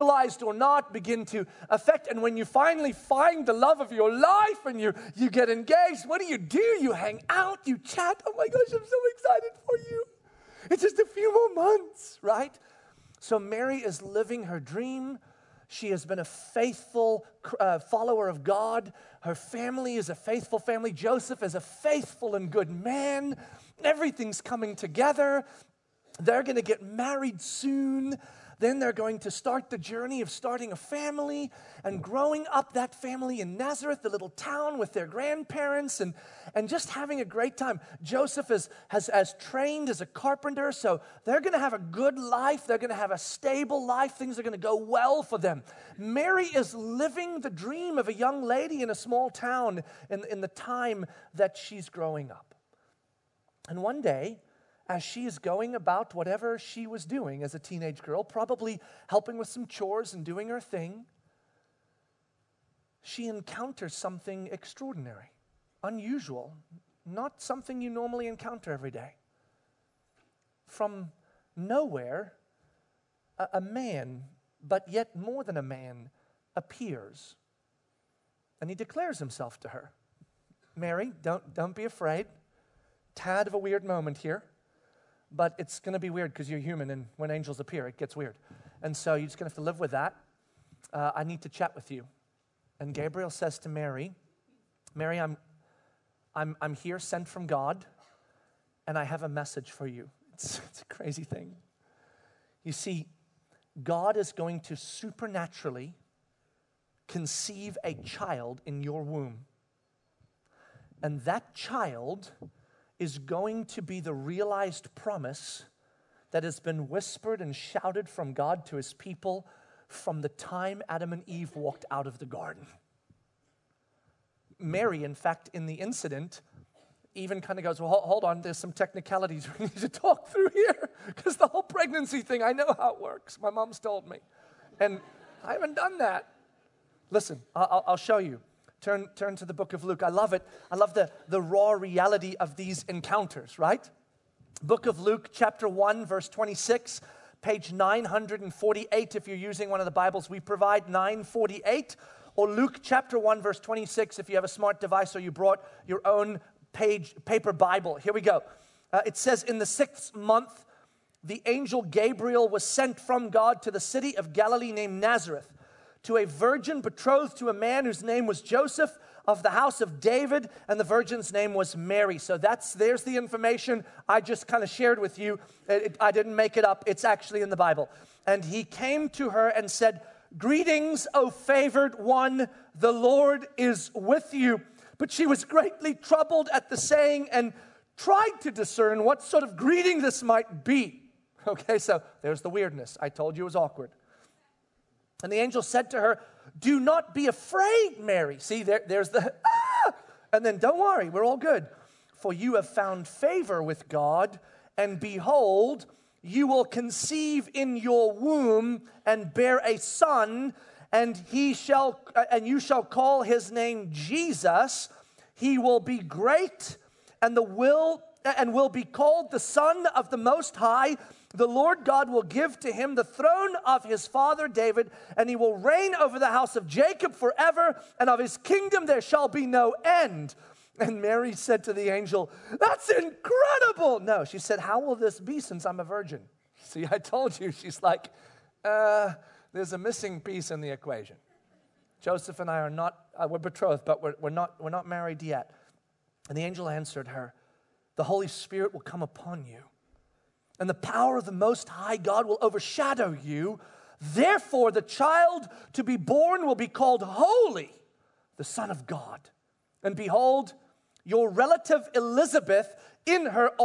realized or not begin to affect and when you finally find the love of your life and you you get engaged. What do you do? You hang out you chat. Oh my gosh i'm so excited for you. It's just a few more months right? So mary is living her dream. She has been a faithful uh, follower of god. Her family is a faithful family. Joseph is a faithful and good man. Everything's coming together. They're going to get married soon then they're going to start the journey of starting a family and growing up that family in Nazareth, the little town with their grandparents, and, and just having a great time. Joseph is, has, has trained as a carpenter, so they're going to have a good life. They're going to have a stable life. Things are going to go well for them. Mary is living the dream of a young lady in a small town in, in the time that she's growing up. And one day, as she is going about whatever she was doing as a teenage girl, probably helping with some chores and doing her thing, she encounters something extraordinary, unusual, not something you normally encounter every day. From nowhere, a, a man, but yet more than a man, appears. And he declares himself to her. Mary, don't, don't be afraid. Tad of a weird moment here but it's going to be weird because you're human, and when angels appear, it gets weird. And so you're just going to have to live with that. Uh, I need to chat with you. And Gabriel says to Mary, Mary, I'm, I'm, I'm here sent from God, and I have a message for you. It's, it's a crazy thing. You see, God is going to supernaturally conceive a child in your womb. And that child is going to be the realized promise that has been whispered and shouted from God to his people from the time Adam and Eve walked out of the garden. Mary, in fact, in the incident, even kind of goes, Well, hold on, there's some technicalities we need to talk through here. Because the whole pregnancy thing, I know how it works. My mom's told me. And I haven't done that. Listen, I'll, I'll show you. Turn, turn to the book of Luke. I love it. I love the, the raw reality of these encounters, right? Book of Luke, chapter 1, verse 26, page 948. If you're using one of the Bibles we provide, 948. Or Luke chapter 1, verse 26, if you have a smart device or you brought your own page, paper Bible. Here we go. Uh, it says, In the sixth month, the angel Gabriel was sent from God to the city of Galilee named Nazareth to a virgin betrothed to a man whose name was Joseph of the house of David, and the virgin's name was Mary. So that's there's the information I just kind of shared with you. It, it, I didn't make it up, it's actually in the Bible. And he came to her and said, Greetings, O favored one, the Lord is with you. But she was greatly troubled at the saying and tried to discern what sort of greeting this might be. Okay, so there's the weirdness. I told you it was awkward. And the angel said to her, Do not be afraid, Mary. See, there, there's the, ah! And then don't worry, we're all good. For you have found favor with God, and behold, you will conceive in your womb and bear a son, and he shall and you shall call his name Jesus. He will be great, and the will and will be called the Son of the Most High the Lord God will give to him the throne of his father David, and he will reign over the house of Jacob forever, and of his kingdom there shall be no end. And Mary said to the angel, That's incredible. No, she said, How will this be since I'm a virgin? See, I told you, she's like, uh, There's a missing piece in the equation. Joseph and I are not, uh, we're betrothed, but we're, we're, not, we're not married yet. And the angel answered her, The Holy Spirit will come upon you and the power of the Most High God will overshadow you. Therefore, the child to be born will be called Holy, the Son of God. And behold, your relative Elizabeth in her